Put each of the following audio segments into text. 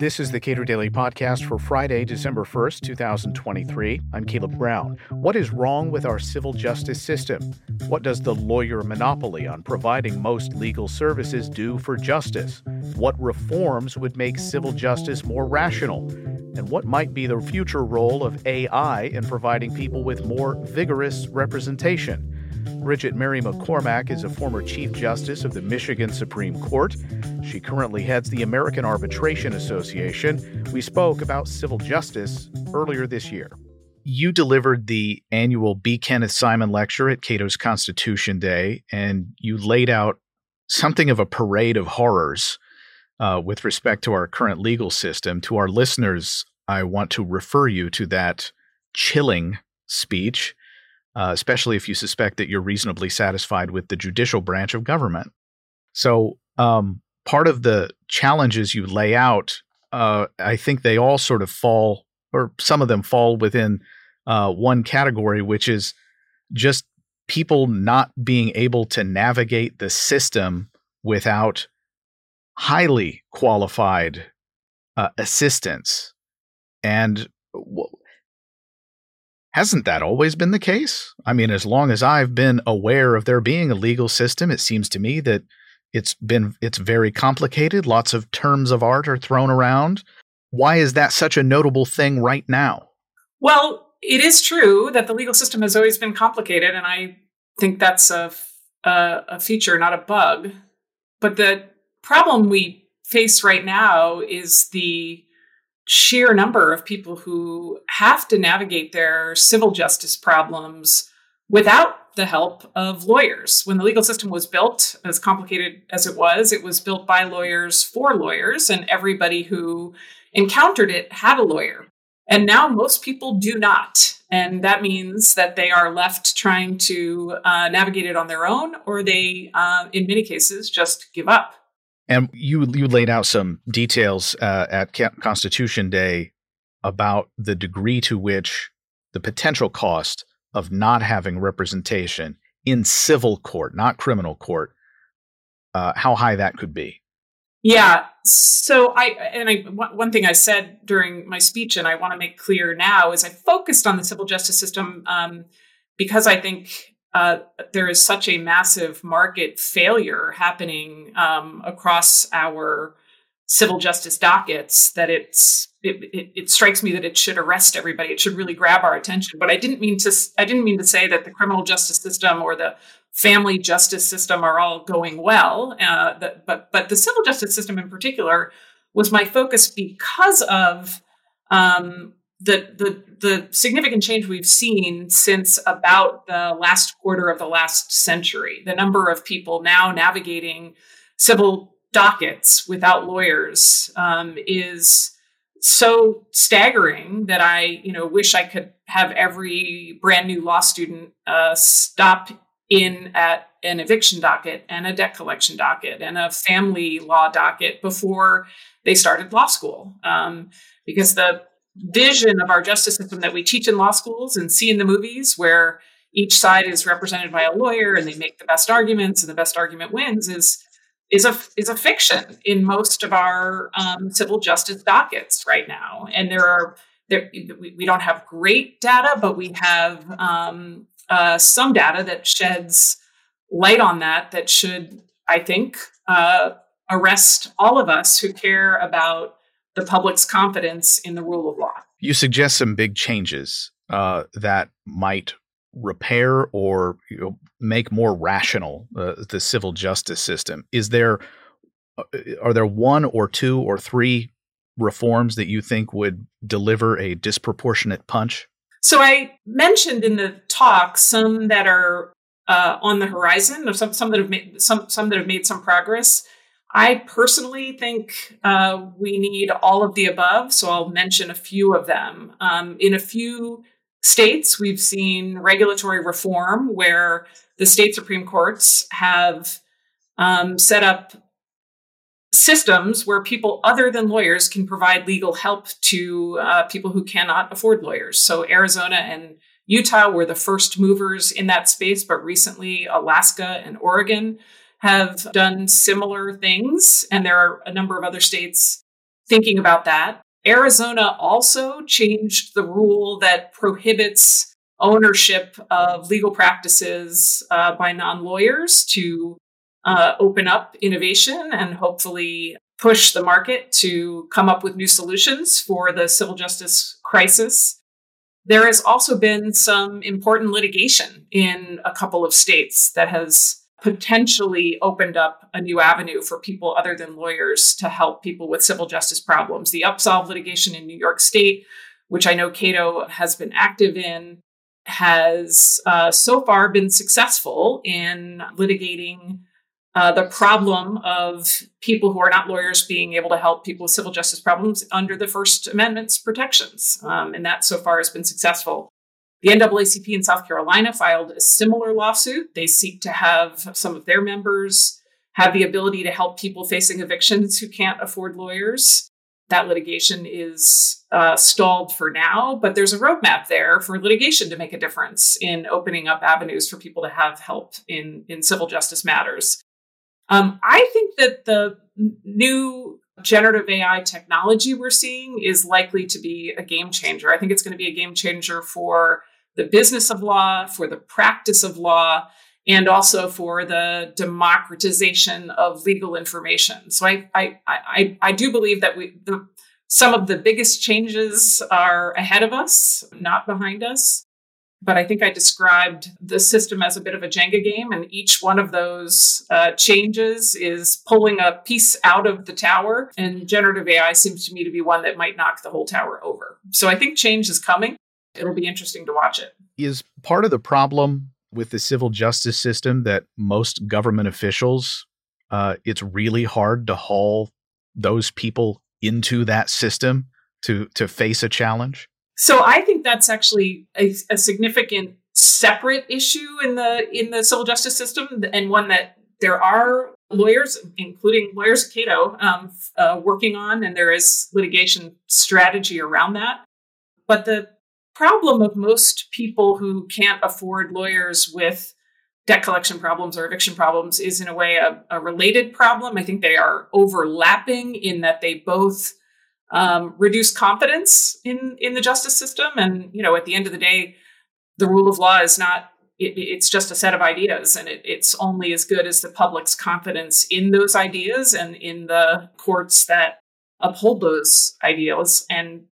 This is the Cato Daily Podcast for Friday, December 1st, 2023. I'm Caleb Brown. What is wrong with our civil justice system? What does the lawyer monopoly on providing most legal services do for justice? What reforms would make civil justice more rational? And what might be the future role of AI in providing people with more vigorous representation? Bridget Mary McCormack is a former Chief Justice of the Michigan Supreme Court. She currently heads the American Arbitration Association. We spoke about civil justice earlier this year. You delivered the annual B. Kenneth Simon Lecture at Cato's Constitution Day, and you laid out something of a parade of horrors uh, with respect to our current legal system. To our listeners, I want to refer you to that chilling speech uh, especially if you suspect that you're reasonably satisfied with the judicial branch of government. So, um, part of the challenges you lay out, uh, I think they all sort of fall, or some of them fall within uh, one category, which is just people not being able to navigate the system without highly qualified uh, assistance. And Hasn't that always been the case? I mean, as long as I've been aware of there being a legal system, it seems to me that it's been it's very complicated. Lots of terms of art are thrown around. Why is that such a notable thing right now? Well, it is true that the legal system has always been complicated, and I think that's a, a, a feature, not a bug. But the problem we face right now is the sheer number of people who have to navigate their civil justice problems without the help of lawyers. When the legal system was built, as complicated as it was, it was built by lawyers for lawyers, and everybody who encountered it had a lawyer. And now most people do not. And that means that they are left trying to uh, navigate it on their own, or they, uh, in many cases, just give up. And you you laid out some details uh, at Constitution Day about the degree to which the potential cost of not having representation in civil court, not criminal court, uh, how high that could be. Yeah. So I and I one thing I said during my speech, and I want to make clear now, is I focused on the civil justice system um, because I think uh, there is such a massive market failure happening um, across our civil justice dockets that it's it, it, it, strikes me that it should arrest everybody. It should really grab our attention. But I didn't mean to I didn't mean to say that the criminal justice system or the family justice system are all going well. Uh, but but the civil justice system in particular was my focus because of um, the the the significant change we've seen since about the last quarter of the last century. The number of people now navigating civil dockets without lawyers um, is so staggering that I, you know, wish I could have every brand new law student uh, stop in at an eviction docket and a debt collection docket and a family law docket before they started law school, um, because the vision of our justice system that we teach in law schools and see in the movies where each side is represented by a lawyer and they make the best arguments and the best argument wins is is a is a fiction in most of our um, civil justice dockets right now. And there are there we, don't have great data but we have um, uh, some data that sheds light on that that should i think uh, arrest all of us who care about the public's confidence in the rule of law. You suggest some big changes uh, that might repair or you know, make more rational uh, the civil justice system. Is there uh, are there one or two or three reforms that you think would deliver a disproportionate punch? So I mentioned in the talk some that are uh, on the horizon, or some some that have made some some that have made some progress. I personally think uh, we need all of the above, so I'll mention a few of them. Um, in a few states, we've seen regulatory reform where the state Supreme Courts have um, set up systems where people other than lawyers can provide legal help to uh, people who cannot afford lawyers. So, Arizona and Utah were the first movers in that space, but recently Alaska and Oregon have done similar things, and there are a number of other states thinking about that. Arizona also changed the rule that prohibits ownership of legal practices uh, by non lawyers to uh, open up innovation and hopefully push the market to come up with new solutions for the civil justice crisis. There has also been some important litigation in a couple of states that has potentially opened up a new avenue for people other than lawyers to help people with civil justice problems. The Upsolve litigation in New York State, which I know Cato has been active in, has uh, so far been successful in litigating uh, the problem of people who are not lawyers being able to help people with civil justice problems under the First Amendment's protections. Um, and that so far has been successful. The NAACP in South Carolina filed a similar lawsuit. They seek to have some of their members have the ability to help people facing evictions who can't afford lawyers. That litigation is uh, stalled for now, but there's a roadmap there for litigation to make a difference in opening up avenues for people to have help in, in civil justice matters. Um, I think that the new generative AI technology we're seeing is likely to be a game changer. I think it's going to be a game changer for the business of law, for the practice of law, and also for the democratization of legal information. So I I I, I do believe that we the, some of the biggest changes are ahead of us, not behind us. But I think I described the system as a bit of a Jenga game, and each one of those uh, changes is pulling a piece out of the tower. And generative AI seems to me to be one that might knock the whole tower over. So I think change is coming it'll be interesting to watch it. Is part of the problem with the civil justice system that most government officials, uh, it's really hard to haul those people into that system to to face a challenge? So I think that's actually a, a significant separate issue in the in the civil justice system, and one that there are lawyers, including lawyers at Cato, um, uh, working on, and there is litigation strategy around that. But the problem of most people who can't afford lawyers with debt collection problems or eviction problems is in a way a, a related problem. I think they are overlapping in that they both um, reduce confidence in in the justice system, and you know, at the end of the day, the rule of law is not. It, it's just a set of ideas, and it, it's only as good as the public's confidence in those ideas and in the courts that uphold those ideals. And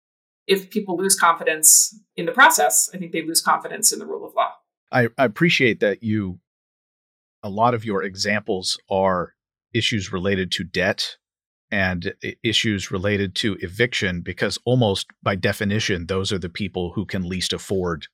if people lose confidence in the process, I think they lose confidence in the rule of law. I, I appreciate that you, a lot of your examples are issues related to debt and issues related to eviction, because almost by definition, those are the people who can least afford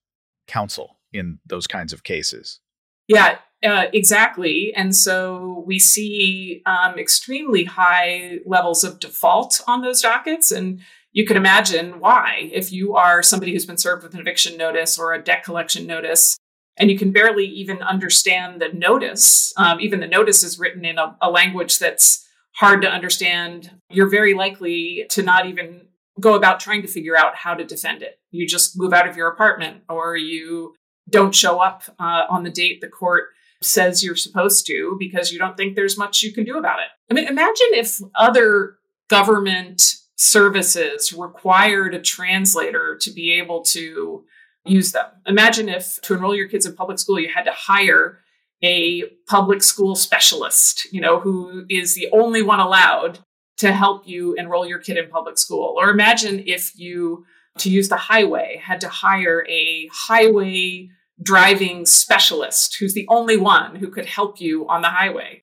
counsel in those kinds of cases. Yeah, uh, exactly. And so we see um, extremely high levels of default on those dockets. And you can imagine why. If you are somebody who's been served with an eviction notice or a debt collection notice and you can barely even understand the notice um, even the notice is written in a, a language that's hard to understand you're very likely to not even go about trying to figure out how to defend it. You just move out of your apartment or you don't show up uh, on the date the court says you're supposed to because you don't think there's much you can do about it. I mean imagine if other government services required a translator to be able to use them. Imagine if to enroll your kids in public school, you had to hire a public school specialist, you know, who is the only one allowed to help you enroll your kid in public school. Or imagine if you, to use the highway, had to hire a highway driving specialist who's the only one who could help you on the highway.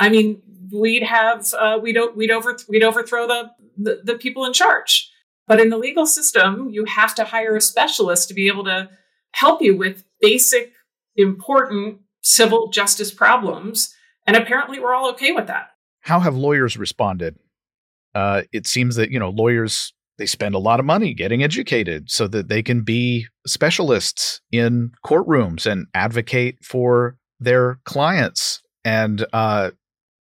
I mean, we'd have uh, we'd we'd over we'd overthrow the, the the people in charge. But in the legal system, you have to hire a specialist to be able to help you with basic, important civil justice problems. And apparently, we're all okay with that. How have lawyers responded? Uh, it seems that you know lawyers they spend a lot of money getting educated so that they can be specialists in courtrooms and advocate for their clients. And uh,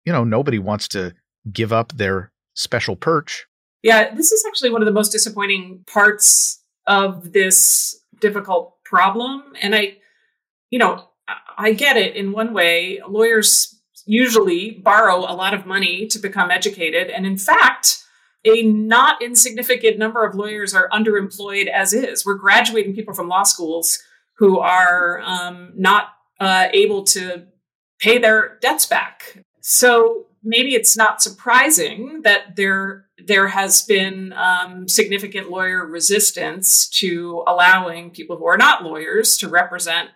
you know, nobody wants to give up their special perch. Yeah, this is actually one of the most disappointing parts of this difficult problem. And I, you know, I get it in one way. Lawyers usually borrow a lot of money to become educated. And in fact, a not insignificant number of lawyers are underemployed as is. We're graduating people from law schools who are um, not uh, able to pay their debts back. So maybe it's not surprising that there there has been um, significant lawyer resistance to allowing people who are not lawyers to represent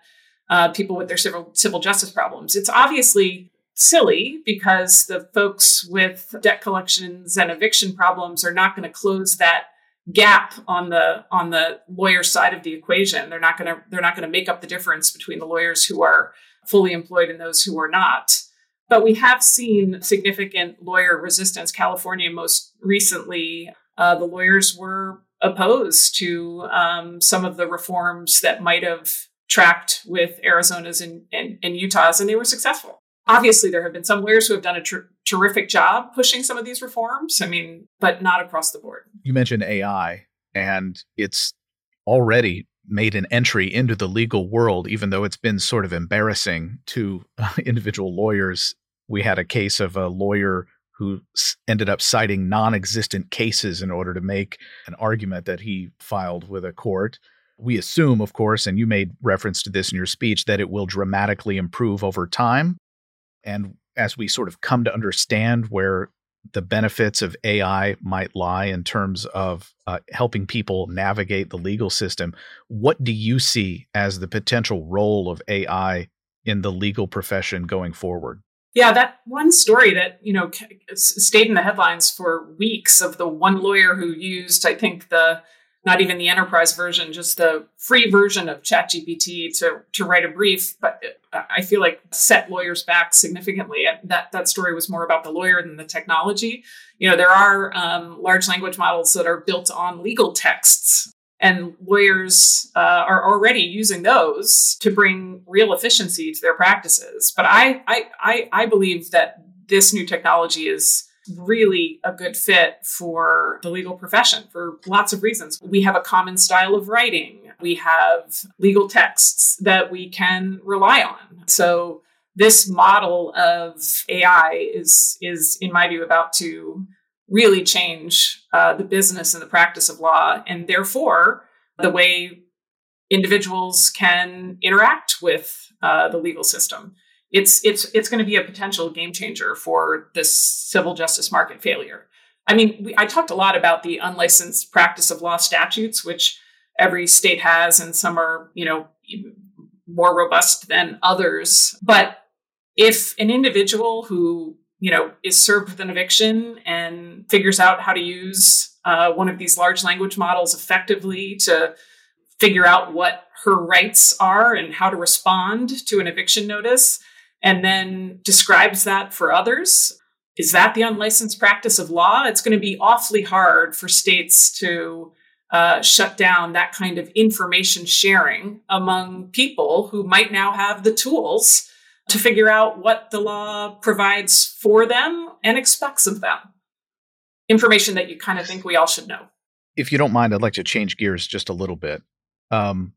uh, people with their civil civil justice problems. It's obviously silly because the folks with debt collections and eviction problems are not going to close that gap on the on the lawyer side of the equation. They're not going to they're not going to make up the difference between the lawyers who are fully employed and those who are not. But we have seen significant lawyer resistance. California, most recently, uh, the lawyers were opposed to um, some of the reforms that might have tracked with Arizona's and, and, and, Utah's, and they were successful. Obviously, there have been some lawyers who have done a ter- terrific job pushing some of these reforms. I mean, but not across the board. You mentioned AI, and it's already made an entry into the legal world, even though it's been sort of embarrassing to uh, individual lawyers. We had a case of a lawyer who ended up citing non existent cases in order to make an argument that he filed with a court. We assume, of course, and you made reference to this in your speech, that it will dramatically improve over time. And as we sort of come to understand where the benefits of AI might lie in terms of uh, helping people navigate the legal system. What do you see as the potential role of AI in the legal profession going forward? Yeah, that one story that you know stayed in the headlines for weeks of the one lawyer who used, I think the not even the enterprise version, just the free version of ChatGPT to to write a brief. But I feel like set lawyers back significantly. That that story was more about the lawyer than the technology. You know, there are um, large language models that are built on legal texts, and lawyers uh, are already using those to bring real efficiency to their practices. But I I I, I believe that this new technology is really a good fit for the legal profession for lots of reasons. We have a common style of writing, we have legal texts that we can rely on. So, this model of AI is, is in my view, about to really change uh, the business and the practice of law, and therefore the way individuals can interact with uh, the legal system it's it's it's going to be a potential game changer for this civil justice market failure. I mean, we, I talked a lot about the unlicensed practice of law statutes, which every state has, and some are, you know, more robust than others. But if an individual who, you know, is served with an eviction and figures out how to use uh, one of these large language models effectively to figure out what her rights are and how to respond to an eviction notice, and then describes that for others. Is that the unlicensed practice of law? It's going to be awfully hard for states to uh, shut down that kind of information sharing among people who might now have the tools to figure out what the law provides for them and expects of them. Information that you kind of think we all should know. If you don't mind, I'd like to change gears just a little bit. Um,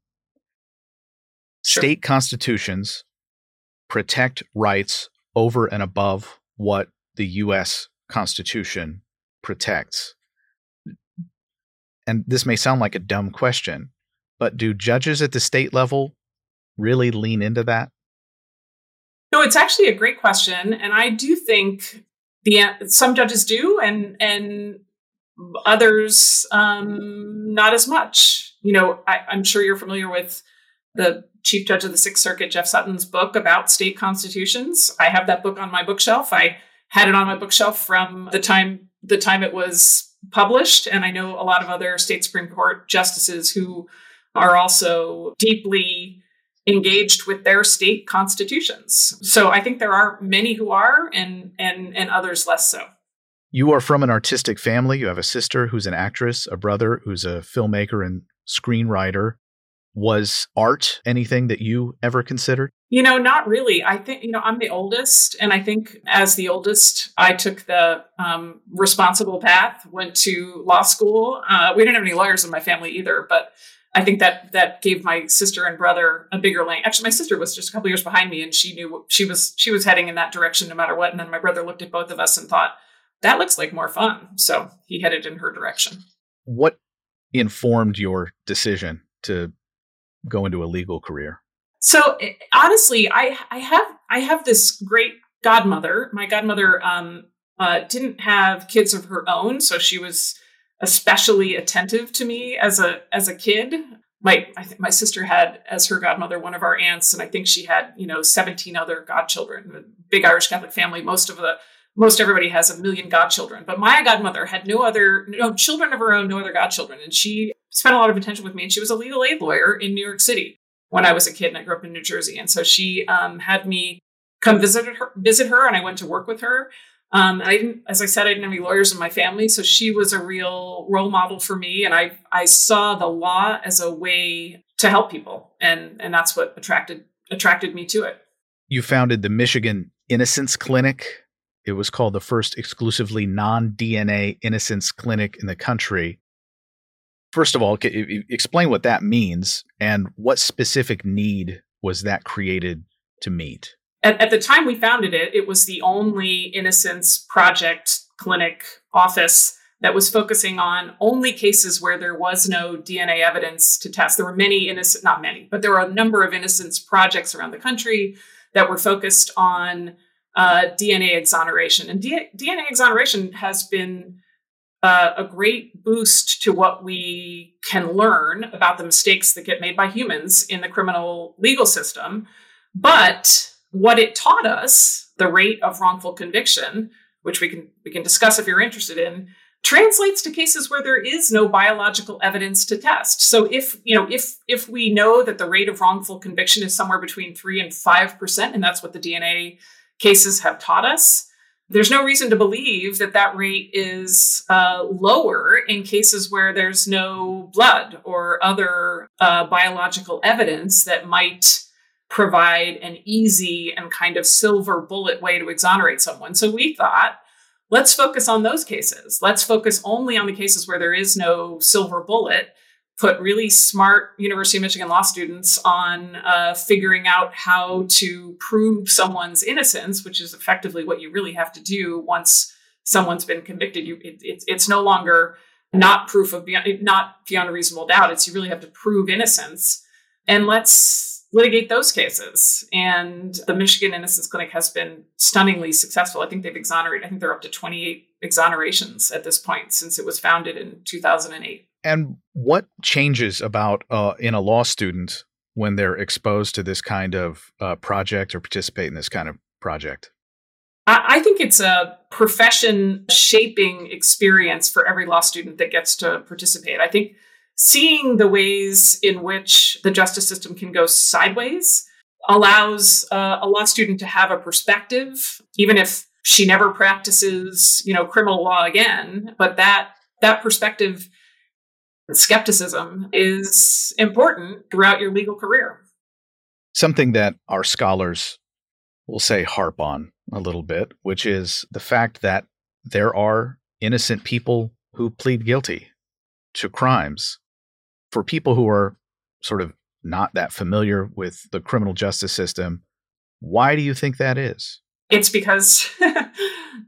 sure. State constitutions protect rights over and above what the US Constitution protects. And this may sound like a dumb question, but do judges at the state level really lean into that? No, it's actually a great question, and I do think the some judges do, and and others um, not as much. You know, I, I'm sure you're familiar with the Chief Judge of the Sixth Circuit, Jeff Sutton's book about state constitutions. I have that book on my bookshelf. I had it on my bookshelf from the time the time it was published, and I know a lot of other state Supreme Court justices who are also deeply engaged with their state constitutions. So I think there are many who are and and and others less so. You are from an artistic family. You have a sister who's an actress, a brother who's a filmmaker and screenwriter. Was art anything that you ever considered? You know, not really. I think, you know, I'm the oldest. And I think as the oldest, I took the um, responsible path, went to law school. Uh, we didn't have any lawyers in my family either, but I think that that gave my sister and brother a bigger lane. Actually, my sister was just a couple years behind me, and she knew she was she was heading in that direction no matter what. And then my brother looked at both of us and thought that looks like more fun, so he headed in her direction. What informed your decision to go into a legal career? So eh, honestly, I I have I have this great godmother. My godmother um, uh, didn't have kids of her own, so she was especially attentive to me as a as a kid. My I think my sister had as her godmother one of our aunts, and I think she had you know seventeen other godchildren. Big Irish Catholic family. Most of the most everybody has a million godchildren, but my godmother had no other no children of her own, no other godchildren, and she spent a lot of attention with me. And she was a legal aid lawyer in New York City when I was a kid, and I grew up in New Jersey. And so she um, had me come visit her, visit her, and I went to work with her. Um, I didn't, as I said, I didn't have any lawyers in my family, so she was a real role model for me, and I I saw the law as a way to help people, and and that's what attracted attracted me to it. You founded the Michigan Innocence Clinic. It was called the first exclusively non DNA innocence clinic in the country. First of all, explain what that means and what specific need was that created to meet? At, at the time we founded it, it was the only Innocence Project clinic office that was focusing on only cases where there was no DNA evidence to test. There were many innocent, not many, but there were a number of innocence projects around the country that were focused on uh, DNA exoneration. And D- DNA exoneration has been uh, a great boost to what we can learn about the mistakes that get made by humans in the criminal legal system. But what it taught us, the rate of wrongful conviction, which we can we can discuss if you're interested in, translates to cases where there is no biological evidence to test. So if, you know, if if we know that the rate of wrongful conviction is somewhere between 3 and 5% and that's what the DNA cases have taught us, there's no reason to believe that that rate is uh, lower in cases where there's no blood or other uh, biological evidence that might provide an easy and kind of silver bullet way to exonerate someone. So we thought, let's focus on those cases. Let's focus only on the cases where there is no silver bullet. Put really smart University of Michigan law students on uh, figuring out how to prove someone's innocence, which is effectively what you really have to do once someone's been convicted. You, it, it, it's no longer not proof of beyond, not beyond a reasonable doubt. It's you really have to prove innocence. And let's litigate those cases. And the Michigan Innocence Clinic has been stunningly successful. I think they've exonerated, I think they're up to 28 exonerations at this point since it was founded in 2008. And what changes about uh, in a law student when they're exposed to this kind of uh, project or participate in this kind of project? I think it's a profession shaping experience for every law student that gets to participate. I think seeing the ways in which the justice system can go sideways allows uh, a law student to have a perspective, even if she never practices, you know, criminal law again. But that that perspective, skepticism, is important throughout your legal career. Something that our scholars will say harp on a little bit, which is the fact that there are innocent people who plead guilty to crimes for people who are sort of not that familiar with the criminal justice system, why do you think that is? It's because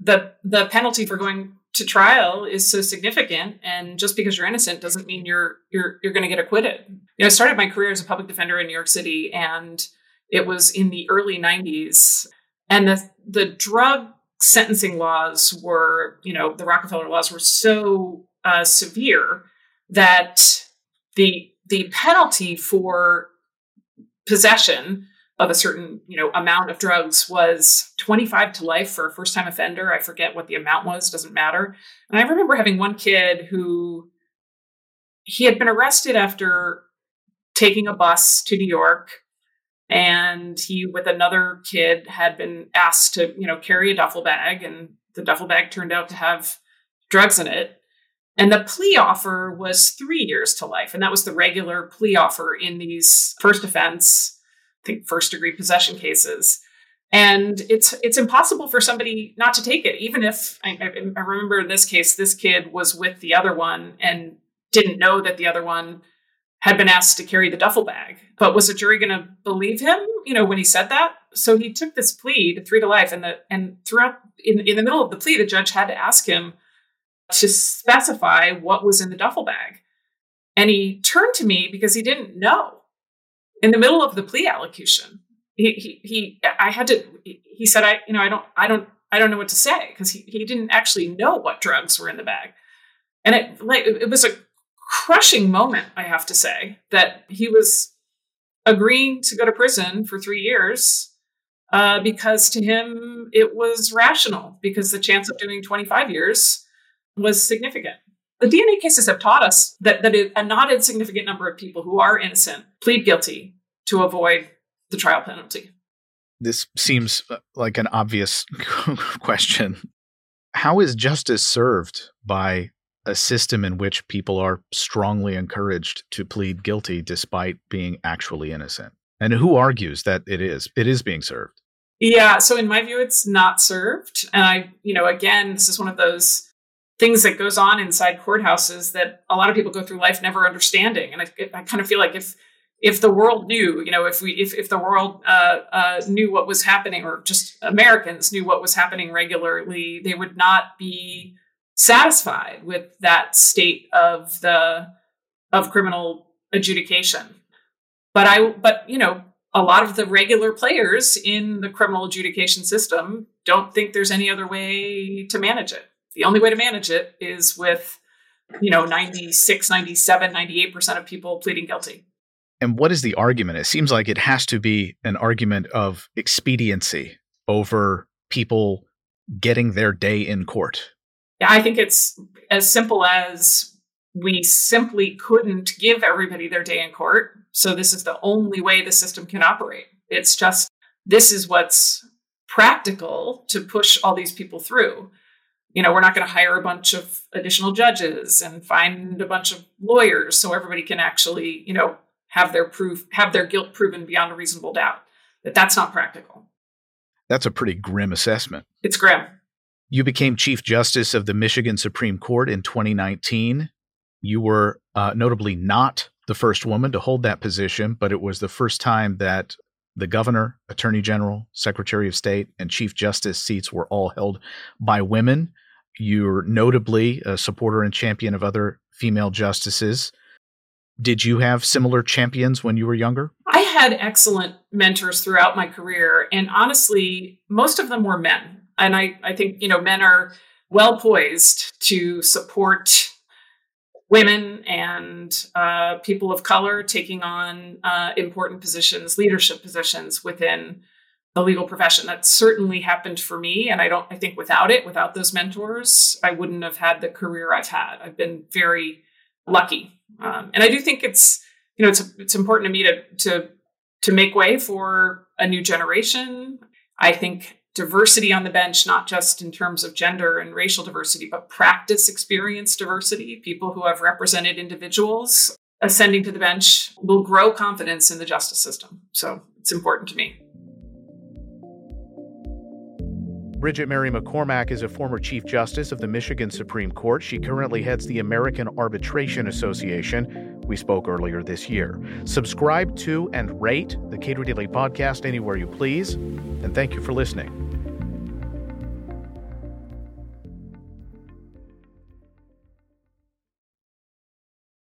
the the penalty for going to trial is so significant and just because you're innocent doesn't mean you're you're you're going to get acquitted. You know, I started my career as a public defender in New York City and it was in the early 90s and the the drug sentencing laws were, you know, the Rockefeller laws were so uh, severe that the the penalty for possession of a certain you know amount of drugs was 25 to life for a first time offender i forget what the amount was doesn't matter and i remember having one kid who he had been arrested after taking a bus to new york and he with another kid had been asked to you know carry a duffel bag and the duffel bag turned out to have drugs in it and the plea offer was three years to life. And that was the regular plea offer in these first offense, think first degree possession cases. And it's it's impossible for somebody not to take it, even if I, I remember in this case, this kid was with the other one and didn't know that the other one had been asked to carry the duffel bag. But was the jury going to believe him, you know, when he said that? So he took this plea to three to life. And the and throughout in, in the middle of the plea, the judge had to ask him to specify what was in the duffel bag. And he turned to me because he didn't know. In the middle of the plea allocution, he he, he I had to he said, I, you know, I don't I don't I don't know what to say because he, he didn't actually know what drugs were in the bag. And it like it was a crushing moment, I have to say, that he was agreeing to go to prison for three years uh, because to him it was rational because the chance of doing 25 years was significant. The DNA cases have taught us that, that a not insignificant number of people who are innocent plead guilty to avoid the trial penalty. This seems uh, like an obvious question. How is justice served by a system in which people are strongly encouraged to plead guilty despite being actually innocent. And who argues that it is? It is being served. Yeah. So, in my view, it's not served. And I, you know, again, this is one of those things that goes on inside courthouses that a lot of people go through life never understanding. And I, I kind of feel like if if the world knew, you know, if we if if the world uh, uh, knew what was happening, or just Americans knew what was happening regularly, they would not be satisfied with that state of the of criminal adjudication. But I but you know, a lot of the regular players in the criminal adjudication system don't think there's any other way to manage it. The only way to manage it is with you know 96 97 98% of people pleading guilty and what is the argument it seems like it has to be an argument of expediency over people getting their day in court Yeah, I think it's as simple as we simply couldn't give everybody their day in court. So this is the only way the system can operate. It's just this is what's practical to push all these people through. You know, we're not going to hire a bunch of additional judges and find a bunch of lawyers so everybody can actually, you know, have their proof, have their guilt proven beyond a reasonable doubt. That that's not practical. That's a pretty grim assessment. It's grim. You became Chief Justice of the Michigan Supreme Court in 2019. You were uh, notably not the first woman to hold that position, but it was the first time that the governor, attorney general, secretary of state, and chief justice seats were all held by women. You're notably a supporter and champion of other female justices. Did you have similar champions when you were younger? I had excellent mentors throughout my career, and honestly, most of them were men and I, I think you know men are well poised to support women and uh, people of color taking on uh, important positions, leadership positions within the legal profession. That certainly happened for me, and I don't. I think without it, without those mentors, I wouldn't have had the career I've had. I've been very lucky, um, and I do think it's you know it's it's important to me to to to make way for a new generation. I think diversity on the bench, not just in terms of gender and racial diversity, but practice experience diversity, people who have represented individuals ascending to the bench will grow confidence in the justice system. So it's important to me. Bridget Mary McCormack is a former Chief Justice of the Michigan Supreme Court. She currently heads the American Arbitration Association. We spoke earlier this year. Subscribe to and rate the Cato Daily Podcast anywhere you please. And thank you for listening.